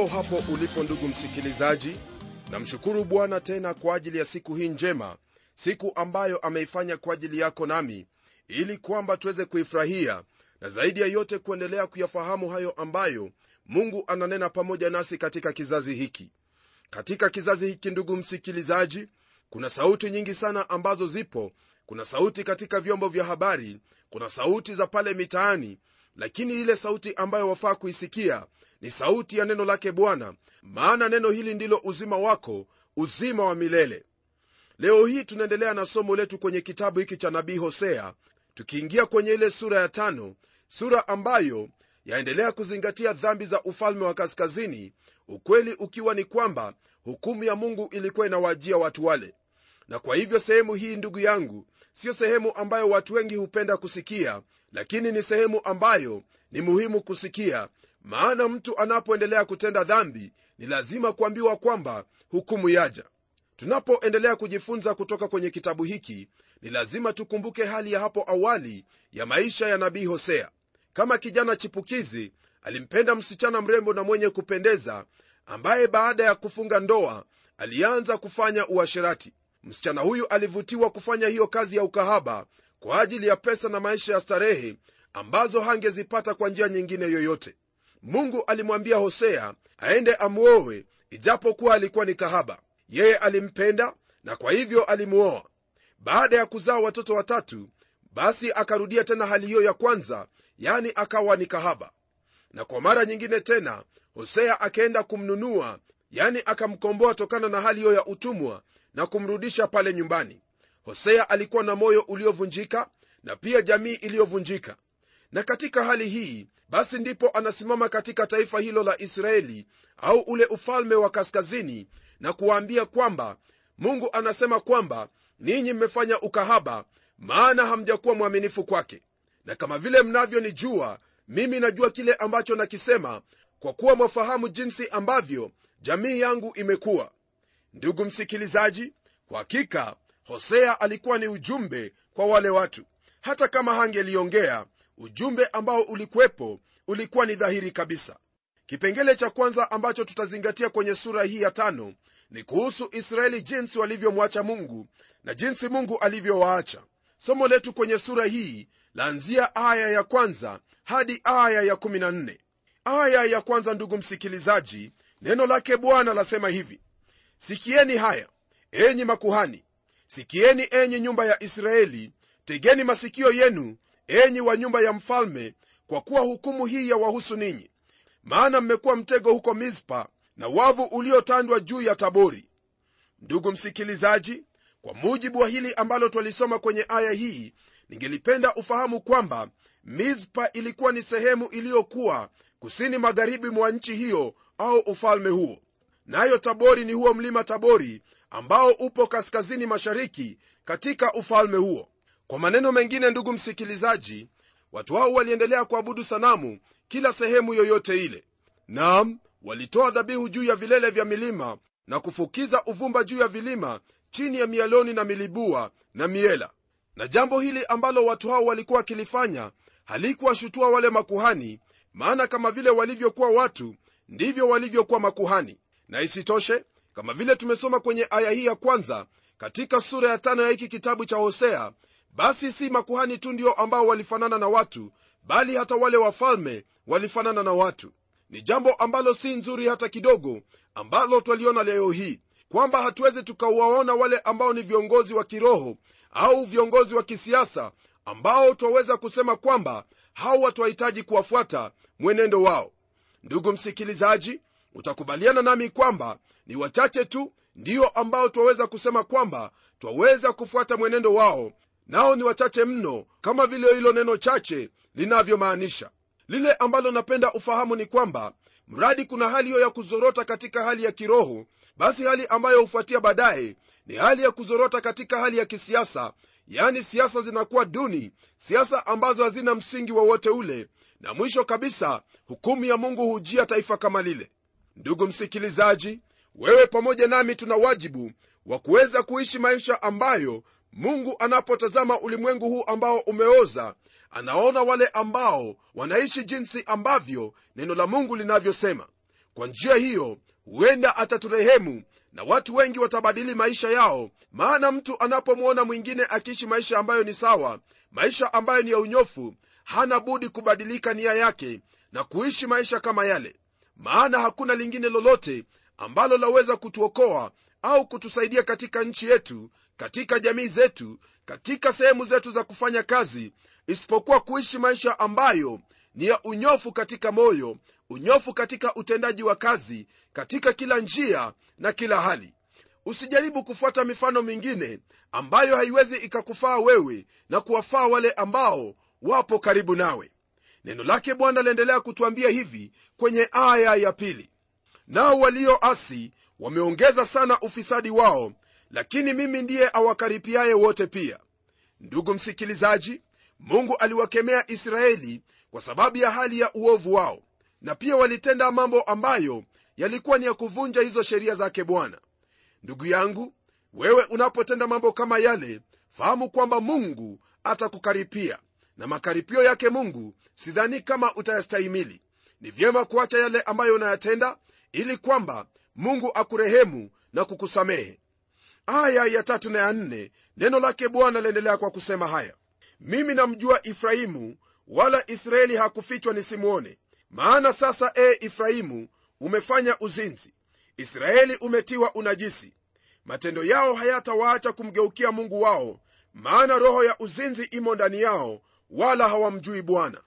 hujambo hapo ulipo ndugu msikilizaji. Namshukuru bwana tena kwa ajili ya siku hii njema siku ambayo ameifanya kwa ajili yako nami ili kwamba tuweze kuifurahia na zaidi ya yote kuendelea kuyafahamu hayo ambayo mungu ananena pamoja nasi katika kizazi hiki. Katika kizazi hiki ndugu msikilizaji kuna sauti nyingi sana ambazo zipo. Kuna sauti katika vyombo vya habari kuna sauti za pale mitaani lakini ile sauti ambayo wafaa kuisikia ni sauti ya neno lake bwana maana neno hili ndilo uzima wako uzima wa milele. Leo hii tunaendelea na somo letu kwenye kitabu hiki cha nabii hosea tukiingia kwenye ile sura ya tano sura ambayo yaendelea kuzingatia dhambi za ufalme wa kaskazini ukweli ukiwa ni kwamba hukumu ya mungu ilikuwa inawajia watu wale. Na kwa hivyo sehemu hii ndugu yangu siyo sehemu ambayo watu wengi hupenda kusikia lakini ni sehemu ambayo ni muhimu kusikia maana mtu anapoendelea kutenda dhambi ni lazima kuambiwa kwamba hukumu yaja. Tunapoendelea kujifunza kutoka kwenye kitabu hiki ni lazima tukumbuke hali ya hapo awali ya maisha ya nabii hosea. Kama kijana chipukizi alimpenda msichana mrembo na mwenye kupendeza ambaye baada ya kufunga ndoa alianza kufanya uasherati. Msichana huyu alivutiwa kufanya hiyo kazi ya ukahaba kwa ajili ya pesa na maisha ya starehe ambazo hangezipata kwa njia nyingine yoyote mungu alimwambia hosea aende amwowe ijapokuwa alikuwa ni kahaba. Yeye alimpenda na kwa hivyo alimuoa. Baada ya kuzaa watoto watatu basi akarudia tena hali hiyo ya kwanza yani akawa ni kahaba. Na kwa mara nyingine tena hosea akaenda kumnunua yani akamkomboa tokana na hali hiyo ya utumwa na kumrudisha pale nyumbani. Hosea alikuwa na moyo uliovunjika na pia jamii iliyovunjika na katika hali hii basi ndipo anasimama katika taifa hilo la israeli au ule ufalme wa kaskazini na kuwaambia kwamba mungu anasema kwamba ninyi mmefanya ukahaba maana hamjakuwa mwaminifu kwake. Na kama vile mnavyonijua mimi najua kile ambacho nakisema kwa kuwa mwafahamu jinsi ambavyo jamii yangu imekuwa. Ndugu msikilizaji kwa hakika hosea alikuwa ni ujumbe kwa wale watu. Hata kama hangeliongea ujumbe ambao ulikuwepo ulikuwa ni dhahiri kabisa. Kipengele cha kwanza ambacho tutazingatia kwenye sura hii ya tano ni kuhusu israeli jinsi walivyomwacha mungu na jinsi mungu alivyowaacha. Somo letu kwenye sura hii laanzia aya ya kwanza hadi aya ya 14 aya ya kwanza ndugu msikilizaji neno lake bwana lasema hivi sikieni haya enyi makuhani. Sikieni enyi nyumba ya israeli. Tegeni masikio yenu enyi wa nyumba ya mfalme kwa kuwa hukumu hii yawahusu ninyi. Maana mmekuwa mtego huko mispa na wavu uliotandwa juu ya tabori. Ndugu msikilizaji kwa mujibu wa hili ambalo twalisoma kwenye aya hii ningelipenda ufahamu kwamba mispa ilikuwa ni sehemu iliyokuwa kusini magharibi mwa nchi hiyo au ufalme huo. Nayo tabori ni huo mlima tabori ambao upo kaskazini mashariki katika ufalme huo kwa maneno mengine ndugu msikilizaji watu hao waliendelea kuabudu sanamu kila sehemu yoyote ile. Nam walitoa dhabihu juu ya vilele vya milima na kufukiza uvumba juu ya vilima chini ya mialoni na milibua na miela. Na jambo hili ambalo watu hao walikuwa wakilifanya halikuwashutua wale makuhani maana kama vile walivyokuwa watu ndivyo walivyokuwa makuhani. Na isitoshe kama vile tumesoma kwenye aya hii ya kwanza katika sura ya tano ya hiki kitabu cha hosea basi si makuhani tu ndio ambao walifanana na watu bali hata wale wafalme walifanana na watu. Ni jambo ambalo si nzuri hata kidogo ambalo twaliona leo hii kwamba hatuwezi tukawaona wale ambao ni viongozi wa kiroho au viongozi wa kisiasa ambao twaweza kusema kwamba hawa twahitaji kuwafuata mwenendo wao. Ndugu msikilizaji utakubaliana nami kwamba ni wachache tu ndio ambao twaweza kusema kwamba twaweza kufuata mwenendo wao nao ni wachache mno kama vile hilo neno chache linavyomaanisha. Lile ambalo napenda ufahamu ni kwamba mradi kuna hali hiyo ya kuzorota katika hali ya kiroho basi hali ambayo hufuatia baadaye ni hali ya kuzorota katika hali ya kisiasa. Yaani siasa zinakuwa duni siasa ambazo hazina msingi wowote ule na mwisho kabisa hukumu ya mungu hujia taifa kama lile. Ndugu msikilizaji wewe pamoja nami tuna wajibu wa kuweza kuishi maisha ambayo mungu anapotazama ulimwengu huu ambao umeoza anaona wale ambao wanaishi jinsi ambavyo neno la mungu linavyosema. Kwa njia hiyo huenda ataturehemu na watu wengi watabadili maisha yao maana mtu anapomwona mwingine akiishi maisha ambayo ni sawa maisha ambayo ni ya unyofu hana budi kubadilika nia yake na kuishi maisha kama yale. Maana hakuna lingine lolote ambalo laweza kutuokoa au kutusaidia katika nchi yetu katika jamii zetu katika sehemu zetu za kufanya kazi isipokuwa kuishi maisha ambayo ni ya unyofu katika moyo unyofu katika utendaji wa kazi katika kila njia na kila hali. Usijaribu kufuata mifano mingine ambayo haiwezi ikakufaa wewe na kuwafaa wale ambao wapo karibu nawe. Neno lake bwana laendelea kutwambia hivi kwenye aya ya pili. Nao walioasi wameongeza sana ufisadi wao lakini mimi ndiye awakaripiaye wote pia. Ndugu msikilizaji mungu aliwakemea israeli kwa sababu ya hali ya uovu wao na pia walitenda mambo ambayo yalikuwa ni ya kuvunja hizo sheria zake bwana. Ndugu yangu wewe unapotenda mambo kama yale fahamu kwamba mungu atakukaripia na makaripio yake mungu sidhani kama utayastahimili. Ni vyema kuacha yale ambayo unayatenda ili kwamba mungu akurehemu na kukusamehe aya ya tatu na ya nne neno lake bwana laendelea kwa kusema haya mimi namjua efrahimu wala israeli hakufichwa nisimwone maana sasa ee ifrahimu umefanya uzinzi. Israeli umetiwa unajisi. Matendo yao hayatawaacha kumgeukia mungu wao maana roho ya uzinzi imo ndani yao wala hawamjui bwana.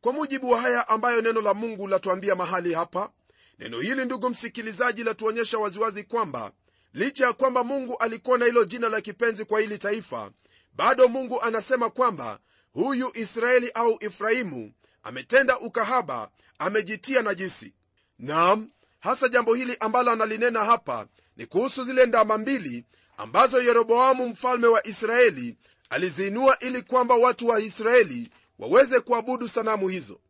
Kwa mujibu wa haya ambayo neno la mungu latuambia mahali hapa neno hili ndugu msikilizaji latuonyesha waziwazi kwamba licha ya kwamba mungu alikuwa na hilo jina la kipenzi kwa hili taifa bado mungu anasema kwamba huyu israeli au efraimu ametenda ukahaba amejitia najisi. Nam hasa jambo hili ambalo analinena hapa ni kuhusu zile ndama mbili ambazo yeroboamu mfalme wa israeli aliziinua ili kwamba watu wa israeli waweze kuabudu sanamu hizo.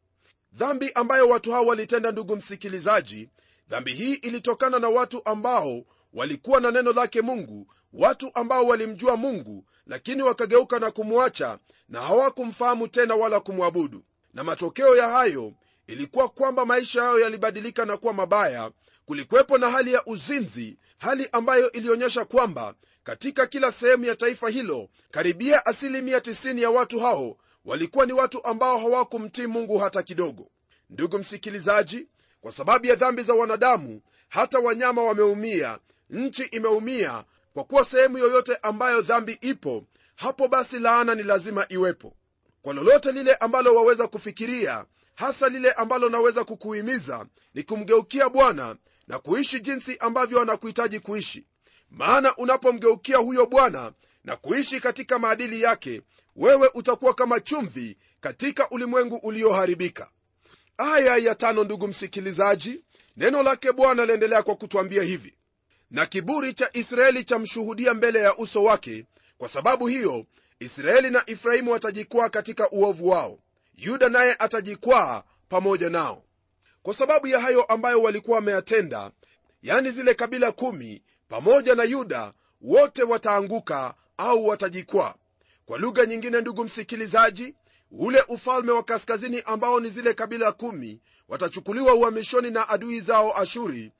Dhambi ambayo watu hao walitenda ndugu msikilizaji dhambi hii ilitokana na watu ambao walikuwa na neno lake mungu watu ambao walimjua mungu lakini wakageuka na kumwacha na hawakumfahamu tena wala kumwabudu. Na matokeo ya hayo ilikuwa kwamba maisha yao yalibadilika na kuwa mabaya kulikuwepo na hali ya uzinzi hali ambayo ilionyesha kwamba katika kila sehemu ya taifa hilo karibia asilimia 90 ya watu hao walikuwa ni watu ambao hawakumtii mungu hata kidogo. Ndugu msikilizaji kwa sababu ya dhambi za wanadamu hata wanyama wameumia nchi imeumia kwa kuwa sehemu yoyote ambayo dhambi ipo hapo basi laana ni lazima iwepo. Kwa lolote lile ambalo waweza kufikiria hasa lile ambalo naweza kukuhimiza ni kumgeukia bwana na kuishi jinsi ambavyo anakuhitaji kuishi. Maana unapomgeukia huyo bwana na kuishi katika maadili yake wewe utakuwa kama chumvi katika ulimwengu ulioharibika. Aya ya tano ndugu msikilizaji. Neno lake bwana laendelea kwa kutwambia hivi na kiburi cha israeli chamshuhudia mbele ya uso wake. Kwa sababu hiyo israeli na efraimu watajikwaa katika uovu wao. Yuda naye atajikwaa pamoja nao. Kwa sababu ya hayo ambayo walikuwa wameyatenda yani zile kabila kumi pamoja na yuda wote wataanguka au watajikwaa. Kwa lugha nyingine ndugu msikilizaji ule ufalme wa kaskazini ambao ni zile kabila kumi watachukuliwa uhamishoni na adui zao ashuri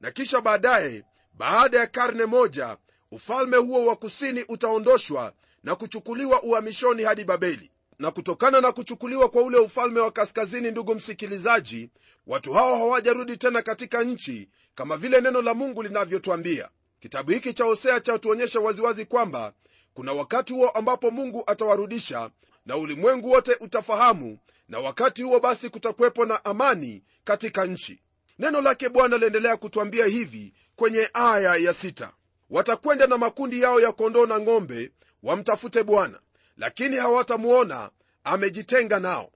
na kisha baadaye baada ya karne moja ufalme huo wa kusini utaondoshwa na kuchukuliwa uhamishoni hadi babeli. Na kutokana na kuchukuliwa kwa ule ufalme wa kaskazini ndugu msikilizaji watu hao hawajarudi tena katika nchi kama vile neno la mungu linavyotwambia. Kitabu hiki cha hosea chatuonyesha waziwazi kwamba kuna wakati huo ambapo mungu atawarudisha na ulimwengu wote utafahamu na wakati huo basi kutakuwepo na amani katika nchi. Neno lake bwana liendelea kutwambia hivi kwenye aya ya sita. Watakwenda na makundi yao ya kondoo na ng'ombe wamtafute bwana lakini hawatamuona amejitenga nao.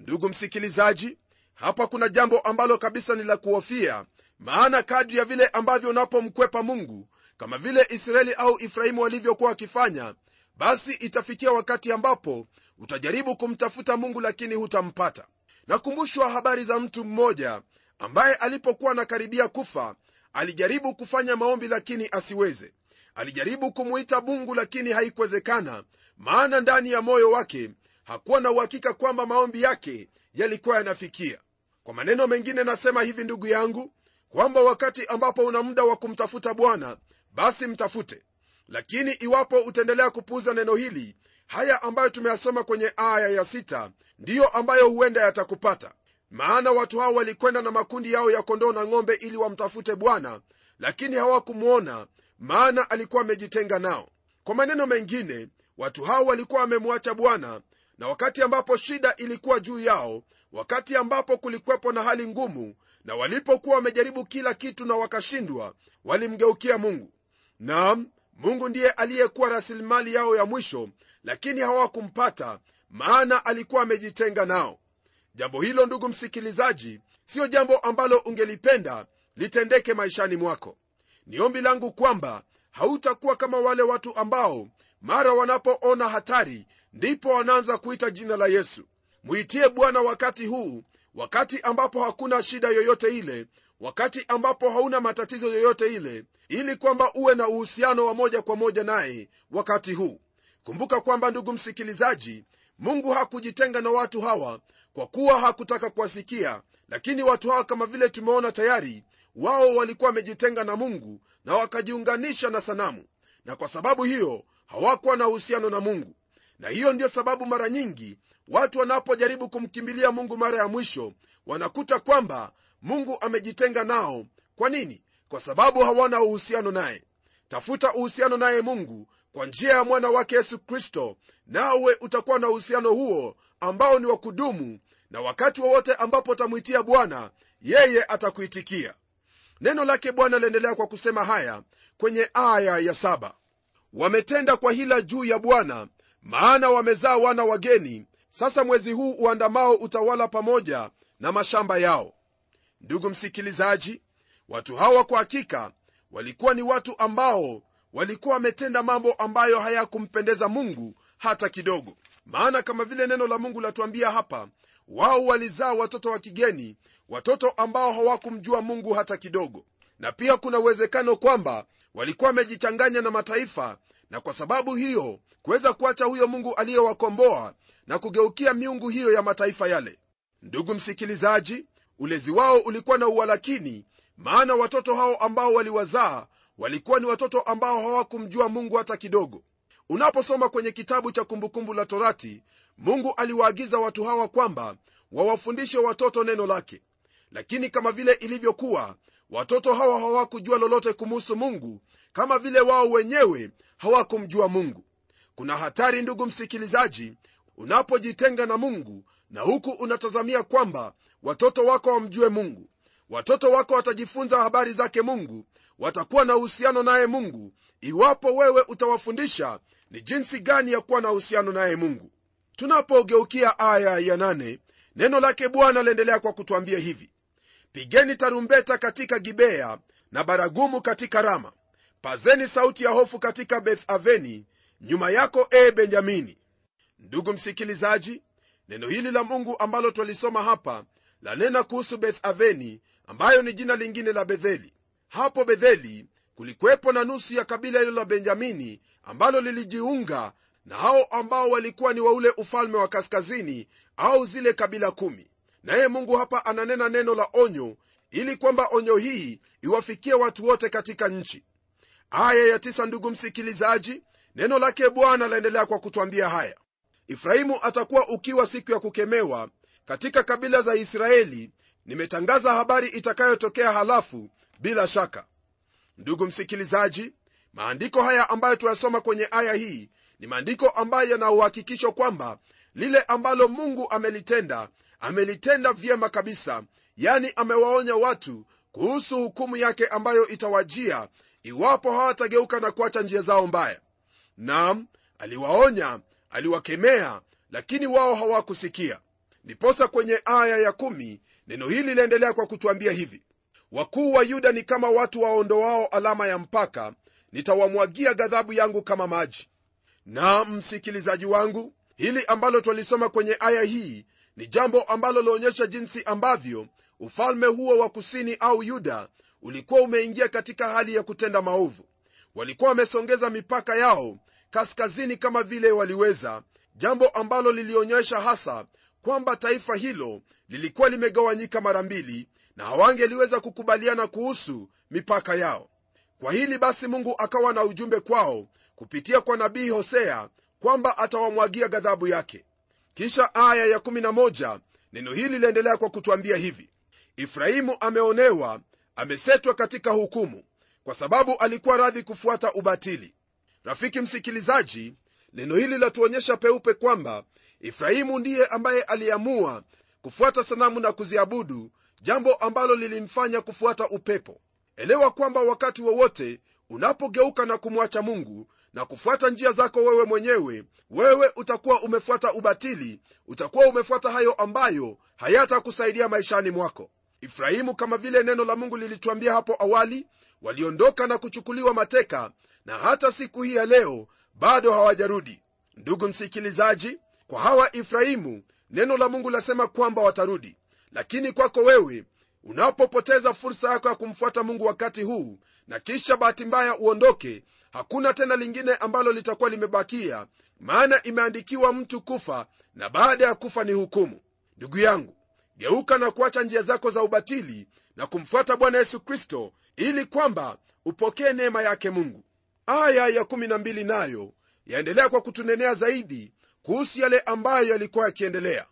Ndugu msikilizaji hapa kuna jambo ambalo kabisa ni la kuhofia maana kadri ya vile ambavyo unapomkwepa mungu kama vile israeli au ifrahimu walivyokuwa wakifanya basi itafikia wakati ambapo utajaribu kumtafuta mungu lakini hutampata. Nakumbushwa habari za mtu mmoja ambaye alipokuwa anakaribia kufa alijaribu kufanya maombi lakini asiweze. Alijaribu kumwita mungu lakini haikuwezekana maana ndani ya moyo wake hakuwa na uhakika kwamba maombi yake yalikuwa yanafikia. Kwa maneno mengine nasema hivi ndugu yangu kwamba wakati ambapo una muda wa kumtafuta bwana basi mtafute. Lakini iwapo utaendelea kupuuza neno hili haya ambayo tumeyasoma kwenye aya ya sita ndiyo ambayo huenda yatakupata maana watu hao walikwenda na makundi yao ya kondoo na ng'ombe ili wamtafute bwana lakini hawakumwona maana alikuwa amejitenga nao. Kwa maneno mengine watu hao walikuwa wamemwacha bwana na wakati ambapo shida ilikuwa juu yao wakati ambapo kulikwepo na hali ngumu na walipokuwa wamejaribu kila kitu na wakashindwa walimgeukia mungu. Naam mungu ndiye aliyekuwa rasilimali yao ya mwisho lakini hawakumpata maana alikuwa amejitenga nao jambo hilo ndugu msikilizaji siyo jambo ambalo ungelipenda litendeke maishani mwako. Ni ombi langu kwamba hautakuwa kama wale watu ambao mara wanapoona hatari ndipo wanaanza kuita jina la yesu. Mwitie bwana wakati huu wakati ambapo hakuna shida yoyote ile wakati ambapo hauna matatizo yoyote ile ili kwamba uwe na uhusiano wa moja kwa moja naye wakati huu. Kumbuka kwamba ndugu msikilizaji mungu hakujitenga na watu hawa kwa kuwa hakutaka kuwasikia lakini watu hawa kama vile tumeona tayari wao walikuwa wamejitenga na mungu na wakajiunganisha na sanamu. Na kwa sababu hiyo hawakuwa na uhusiano na mungu. Na hiyo ndiyo sababu mara nyingi watu wanapojaribu kumkimbilia mungu mara ya mwisho wanakuta kwamba mungu amejitenga nao. Kwa nini? Kwa sababu hawana uhusiano naye. Tafuta uhusiano naye mungu kwa njia ya mwana wake yesu kristo nawe utakuwa na uhusiano huo ambao ni wa kudumu na wakati wowote ambapo utamwitia bwana yeye atakuitikia. Neno lake bwana liendelea kwa kusema haya kwenye aya ya saba. Wametenda kwa hila juu ya bwana maana wamezaa wana wageni. Sasa mwezi huu uandamao utawala pamoja na mashamba yao. Ndugu msikilizaji watu hawa kwa hakika walikuwa ni watu ambao walikuwa wametenda mambo ambayo hayakumpendeza mungu hata kidogo. Maana kama vile neno la mungu latuambia hapa wao walizaa watoto wa kigeni watoto ambao hawakumjua mungu hata kidogo. Na pia kuna uwezekano kwamba walikuwa wamejichanganya na mataifa na kwa sababu hiyo kuweza kuacha huyo mungu aliyewakomboa na kugeukia miungu hiyo ya mataifa yale. Ndugu msikilizaji ulezi wao ulikuwa na uwalakini maana watoto hao ambao waliwazaa walikuwa ni watoto ambao hawakumjua mungu hata kidogo unaposoma kwenye kitabu cha kumbukumbu la torati mungu aliwaagiza watu hawa kwamba wawafundishe watoto neno lake. Lakini kama vile ilivyokuwa watoto hawa hawakujua lolote kumuhusu mungu kama vile wao wenyewe hawakumjua mungu. Kuna hatari ndugu msikilizaji unapojitenga na mungu na huku unatazamia kwamba watoto wako wamjue mungu. Watoto wako watajifunza habari zake mungu watakuwa na uhusiano naye mungu iwapo wewe utawafundisha ni jinsi gani ya kuwa na uhusiano naye mungu. Tunapogeukia aya ya nane, neno lake bwana laendelea kwa kutwambia hivi. Pigeni tarumbeta katika gibea na baragumu katika rama. Pazeni sauti ya hofu katika beth aveni nyuma yako e benjamini ndugu msikilizaji neno hili la mungu ambalo twalisoma hapa lanena kuhusu beth aveni ambayo ni jina lingine la betheli. Hapo betheli kulikuwepo na nusu ya kabila hilo la benjamini ambalo lilijiunga na hao ambao walikuwa ni wa ule ufalme wa kaskazini au zile kabila kumi. Naye mungu hapa ananena neno la onyo ili kwamba onyo hii iwafikie watu wote katika nchi. Aya ya tisa ndugu msikilizaji neno lake bwana laendelea kwa kutwambia haya. Ifrahimu atakuwa ukiwa siku ya kukemewa katika kabila za israeli. Nimetangaza habari itakayotokea halafu bila shaka ndugu msikilizaji maandiko haya ambayo tuyasoma kwenye aya hii ni maandiko ambayo yanauhakikishwa kwamba lile ambalo mungu amelitenda amelitenda vyema kabisa yani amewaonya watu kuhusu hukumu yake ambayo itawajia iwapo hawatageuka na kuacha njia zao mbaya. Nam aliwaonya aliwakemea lakini wao hawakusikia. Niposa kwenye aya ya kumi, neno hili liendelea kwa kutuambia hivi wakuu wa yuda ni kama watu waondoao alama ya mpaka nitawamwagia ghadhabu yangu kama maji. Na msikilizaji wangu hili ambalo twalisoma kwenye aya hii ni jambo ambalo laonyesha jinsi ambavyo ufalme huo wa kusini au yuda ulikuwa umeingia katika hali ya kutenda maovu. Walikuwa wamesongeza mipaka yao kaskazini kama vile waliweza jambo ambalo lilionyesha hasa kwamba taifa hilo lilikuwa limegawanyika mara mbili na hawangeliweza kukubaliana kuhusu mipaka yao. Kwa hili basi mungu akawa na ujumbe kwao kupitia kwa nabii hosea kwamba atawamwagia ghadhabu yake. Kisha aya ya 11 neno hili liendelea kwa kutwambia hivi. Ifrahimu ameonewa amesetwa katika hukumu kwa sababu alikuwa radhi kufuata ubatili. Rafiki msikilizaji neno hili latuonyesha peupe kwamba ifrahimu ndiye ambaye aliamua kufuata sanamu na kuziabudu jambo ambalo lilimfanya kufuata upepo. Elewa kwamba wakati wowote unapogeuka na kumwacha mungu na kufuata njia zako wewe mwenyewe wewe utakuwa umefuata ubatili utakuwa umefuata hayo ambayo hayatakusaidia maishani mwako. Ifrahimu kama vile neno la mungu lilituambia hapo awali waliondoka na kuchukuliwa mateka na hata siku hii ya leo bado hawajarudi. Ndugu msikilizaji kwa hawa ifrahimu neno la mungu lasema kwamba watarudi lakini kwako wewe unapopoteza fursa yako ya kumfuata mungu wakati huu na kisha bahati mbaya uondoke hakuna tena lingine ambalo litakuwa limebakia maana imeandikiwa mtu kufa na baada ya kufa ni hukumu. Ndugu yangu geuka na kuacha njia zako za ubatili na kumfuata bwana yesu kristo ili kwamba upokee neema yake mungu. Aya ya 12 nayo yaendelea kwa kutunenea zaidi kuhusu yale ambayo yalikuwa yakiendelea.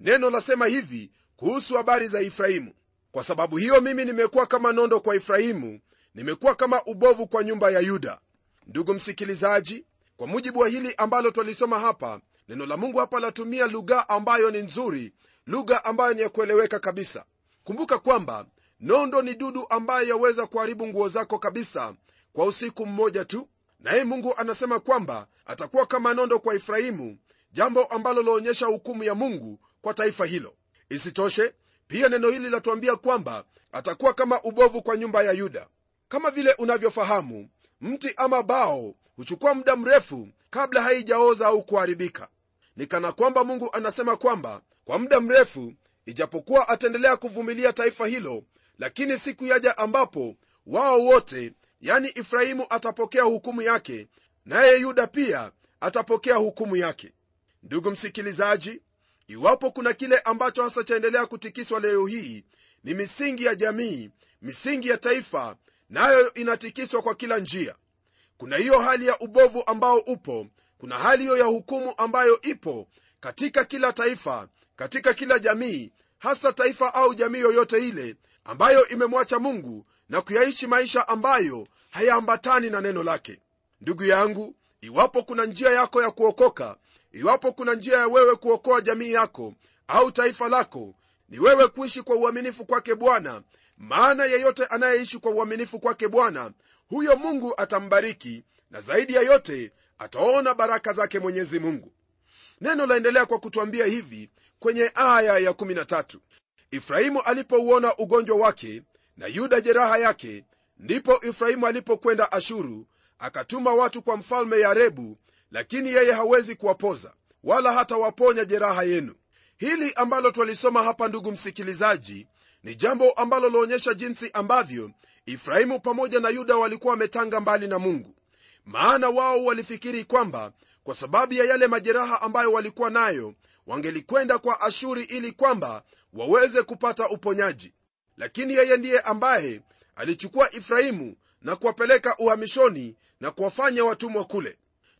Neno lasema hivi kuhusu habari za efraimu. Kwa sababu hiyo mimi nimekuwa kama nondo kwa efraimu nimekuwa kama ubovu kwa nyumba ya yuda. Ndugu msikilizaji kwa mujibu wa hili ambalo twalisoma hapa neno la mungu hapa latumia lugha ambayo ni nzuri lugha ambayo ni ya kueleweka kabisa. Kumbuka kwamba nondo ni dudu ambaye yaweza kuharibu nguo zako kabisa kwa usiku mmoja tu. Naye mungu anasema kwamba atakuwa kama nondo kwa efraimu jambo ambalo laonyesha hukumu ya mungu kwa taifa hilo isitoshe pia neno hili linatuambia kwamba atakuwa kama ubovu kwa nyumba ya yuda. Kama vile unavyofahamu mti ama bao huchukua muda mrefu kabla haijaoza au kuharibika. Ni kana kwamba mungu anasema kwamba kwa muda mrefu ijapokuwa ataendelea kuvumilia taifa hilo lakini siku yaja ambapo wao wote yani ifrahimu atapokea hukumu yake naye yuda pia atapokea hukumu yake. Ndugu msikilizaji iwapo kuna kile ambacho hasa chaendelea kutikiswa leo hii ni misingi ya jamii misingi ya taifa nayo na inatikiswa kwa kila njia. Kuna hiyo hali ya ubovu ambao upo kuna hali hiyo ya hukumu ambayo ipo katika kila taifa katika kila jamii hasa taifa au jamii yoyote ile ambayo imemwacha mungu na kuyaishi maisha ambayo hayaambatani na neno lake. Ndugu yangu iwapo kuna njia yako ya kuokoka iwapo kuna njia ya wewe kuokoa jamii yako au taifa lako ni wewe kuishi kwa uaminifu kwake bwana. Maana yeyote anayeishi kwa uaminifu kwake bwana huyo mungu atambariki na zaidi ya yote ataona baraka zake mwenyezi mungu. Neno laendelea kwa kutwambia hivi kwenye aya ya 13 ifrahimu alipouona ugonjwa wake na yuda jeraha yake ndipo ifrahimu alipokwenda ashuru akatuma watu kwa mfalme yarebu lakini yeye hawezi kuwapoza wala hata waponya jeraha yenu. Hili ambalo twalisoma hapa ndugu msikilizaji ni jambo ambalo laonyesha jinsi ambavyo ifrahimu pamoja na yuda walikuwa wametanga mbali na mungu. Maana wao walifikiri kwamba kwa sababu ya yale majeraha ambayo walikuwa nayo wangelikwenda kwa ashuri ili kwamba waweze kupata uponyaji. Lakini yeye ndiye ambaye alichukua ifrahimu na kuwapeleka uhamishoni na kuwafanya watumwa kule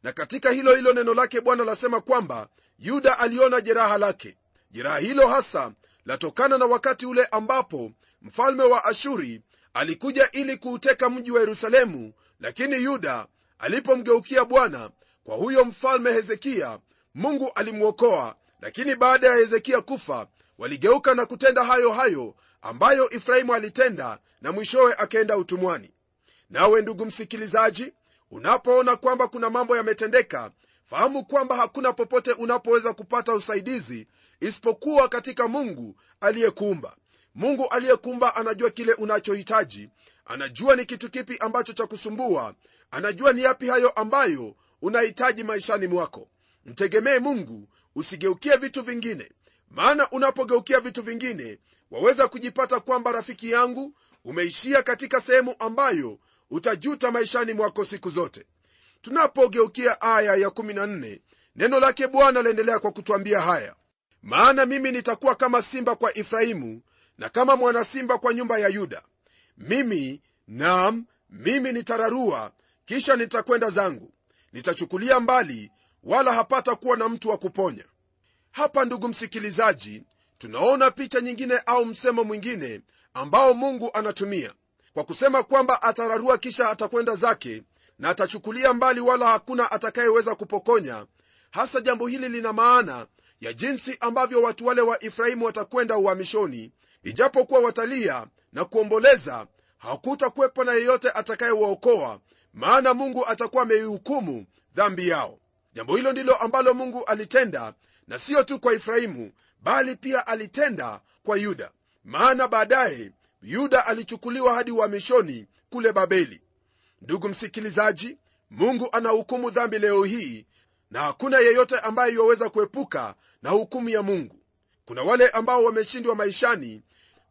na katika hilo hilo neno lake bwana lasema kwamba yuda aliona jeraha lake. Jeraha hilo hasa latokana na wakati ule ambapo mfalme wa ashuri alikuja ili kuuteka mji wa yerusalemu lakini yuda alipomgeukia bwana kwa huyo mfalme hezekiya mungu alimwokoa. Lakini baada ya hezekiya kufa waligeuka na kutenda hayo hayo ambayo ifrahimu alitenda na mwishowe akaenda utumwani. Nawe ndugu msikilizaji unapoona kwamba kuna mambo yametendeka fahamu kwamba hakuna popote unapoweza kupata usaidizi isipokuwa katika mungu aliyekuumba. Mungu aliyekuumba anajua kile unachohitaji anajua ni kitu kipi ambacho cha kusumbua anajua ni yapi hayo ambayo unahitaji maishani mwako. Mtegemee mungu usigeukie vitu vingine. Maana unapogeukia vitu vingine waweza kujipata kwamba rafiki yangu umeishia katika sehemu ambayo utajuta maishani mwako siku zote. Tunapogeukia aya ya 14 neno lake bwana laendelea kwa kutwambia haya. Maana mimi nitakuwa kama simba kwa efraimu na kama mwana simba kwa nyumba ya yuda. Mimi nam mimi nitararua kisha nitakwenda zangu. Nitachukulia mbali wala hapata kuwa na mtu wa kuponya. Hapa ndugu msikilizaji tunaona picha nyingine au msemo mwingine ambao mungu anatumia kwa kusema kwamba atararua kisha atakwenda zake na atachukulia mbali wala hakuna atakayeweza kupokonya hasa jambo hili lina maana ya jinsi ambavyo watu wale wa efraimu watakwenda uhamishoni. Ijapokuwa watalia na kuomboleza hakutakuwepo na yeyote atakayewaokoa maana mungu atakuwa ameihukumu dhambi yao. Jambo hilo ndilo ambalo mungu alitenda na siyo tu kwa efraimu bali pia alitenda kwa yuda. Maana baadaye yuda alichukuliwa hadi uhamishoni kule babeli. Ndugu msikilizaji mungu anahukumu dhambi leo hii na hakuna yeyote ambaye iwaweza kuepuka na hukumu ya mungu. Kuna wale ambao wameshindwa maishani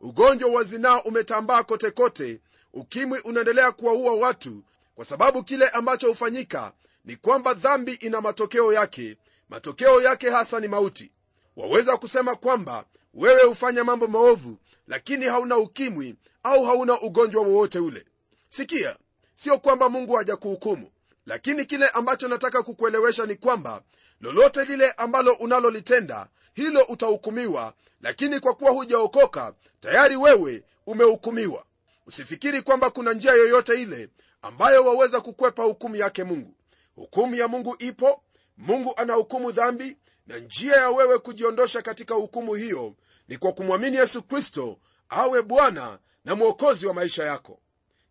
ugonjwa wa zinaa umetambaa kotekote ukimwi unaendelea kuwaua watu kwa sababu kile ambacho hufanyika ni kwamba dhambi ina matokeo yake. Matokeo yake hasa ni mauti. Waweza kusema kwamba wewe hufanya mambo maovu lakini hauna ukimwi au hauna ugonjwa wowote ule. Sikia sio kwamba mungu hajakuhukumu lakini kile ambacho nataka kukuelewesha ni kwamba lolote lile ambalo unalolitenda hilo utahukumiwa lakini kwa kuwa hujaokoka tayari wewe umehukumiwa. Usifikiri kwamba kuna njia yoyote ile ambayo waweza kukwepa hukumu yake mungu. Hukumu ya mungu ipo mungu anahukumu dhambi na njia ya wewe kujiondosha katika hukumu hiyo ni kwa kumwamini yesu kristo awe bwana na mwokozi wa maisha yako.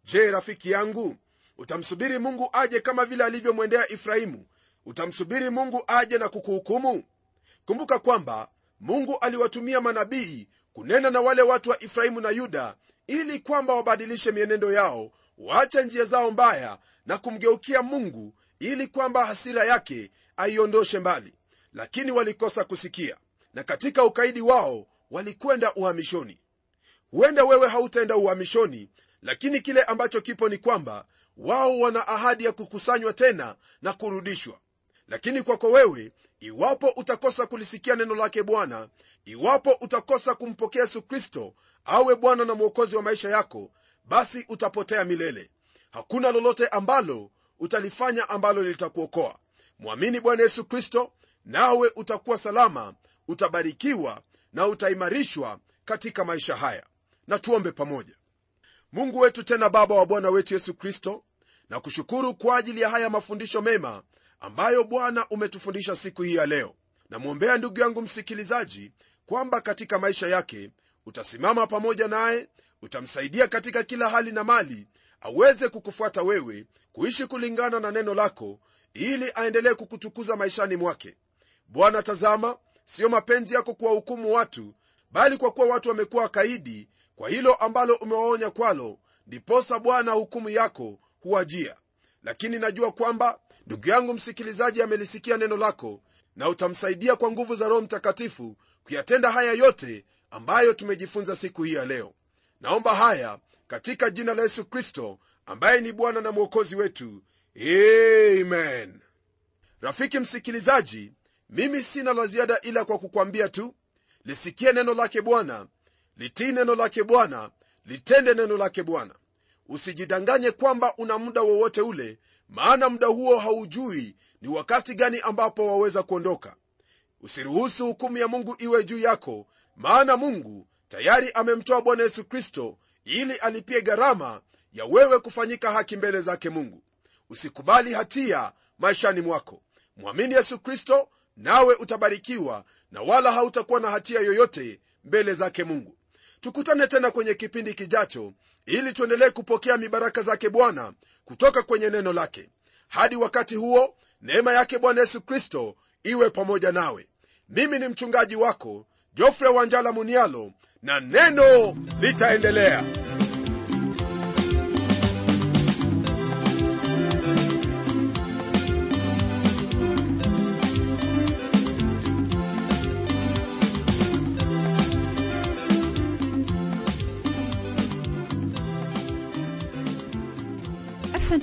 Je rafiki yangu utamsubiri mungu aje kama vile alivyomwendea ifrahimu utamsubiri mungu aje na kukuhukumu? Kumbuka kwamba mungu aliwatumia manabii kunena na wale watu wa ifrahimu na yuda ili kwamba wabadilishe mienendo yao waache njia zao mbaya na kumgeukia mungu ili kwamba hasira yake aiondoshe mbali. Lakini walikosa kusikia. Na katika ukaidi wao walikwenda uhamishoni. Huenda wewe hautaenda uhamishoni lakini kile ambacho kipo ni kwamba wao wana ahadi ya kukusanywa tena na kurudishwa. Lakini kwako wewe iwapo utakosa kulisikia neno lake bwana iwapo utakosa kumpokea yesu kristo awe bwana na mwokozi wa maisha yako basi utapotea milele. Hakuna lolote ambalo utalifanya ambalo litakuokoa. Mwamini bwana yesu kristo nawe utakuwa salama utabarikiwa na utaimarishwa katika maisha haya. Na tuombe pamoja. Mungu wetu tena baba wa bwana wetu yesu kristo na kushukuru kwa ajili ya haya mafundisho mema ambayo bwana umetufundisha siku hii ya leo. Namwombea ndugu yangu msikilizaji kwamba katika maisha yake utasimama pamoja naye utamsaidia katika kila hali na mali aweze kukufuata wewe kuishi kulingana na neno lako ili aendelee kukutukuza maishani mwake. Bwana tazama siyo mapenzi yako kuwahukumu watu bali kwa kuwa watu wamekuwa wakaidi kwa hilo ambalo umewaonya kwalo ndiposa bwana hukumu yako huwajia. Lakini najua kwamba ndugu yangu msikilizaji amelisikia neno lako na utamsaidia kwa nguvu za roho mtakatifu kuyatenda haya yote ambayo tumejifunza siku hii ya leo. Naomba haya katika jina la yesu kristo ambaye ni bwana na mwokozi wetu. Amen. Rafiki msikilizaji mimi sina la ziada ila kwa kukwambia tu lisikie neno lake bwana litii neno lake bwana litende neno lake bwana. Usijidanganye kwamba una muda wowote ule maana muda huo haujui ni wakati gani ambapo waweza kuondoka. Usiruhusu hukumu ya mungu iwe juu yako maana mungu tayari amemtoa bwana yesu kristo ili alipie gharama ya wewe kufanyika haki mbele zake mungu. Usikubali hatia maishani mwako. Mwamini yesu kristo nawe utabarikiwa na wala hautakuwa na hatia yoyote mbele zake mungu. Tukutane tena kwenye kipindi kijacho ili tuendelee kupokea mibaraka zake bwana kutoka kwenye neno lake. Hadi wakati huo neema yake bwana yesu kristo iwe pamoja nawe. Mimi ni mchungaji wako jofre wanjala munialo na neno litaendelea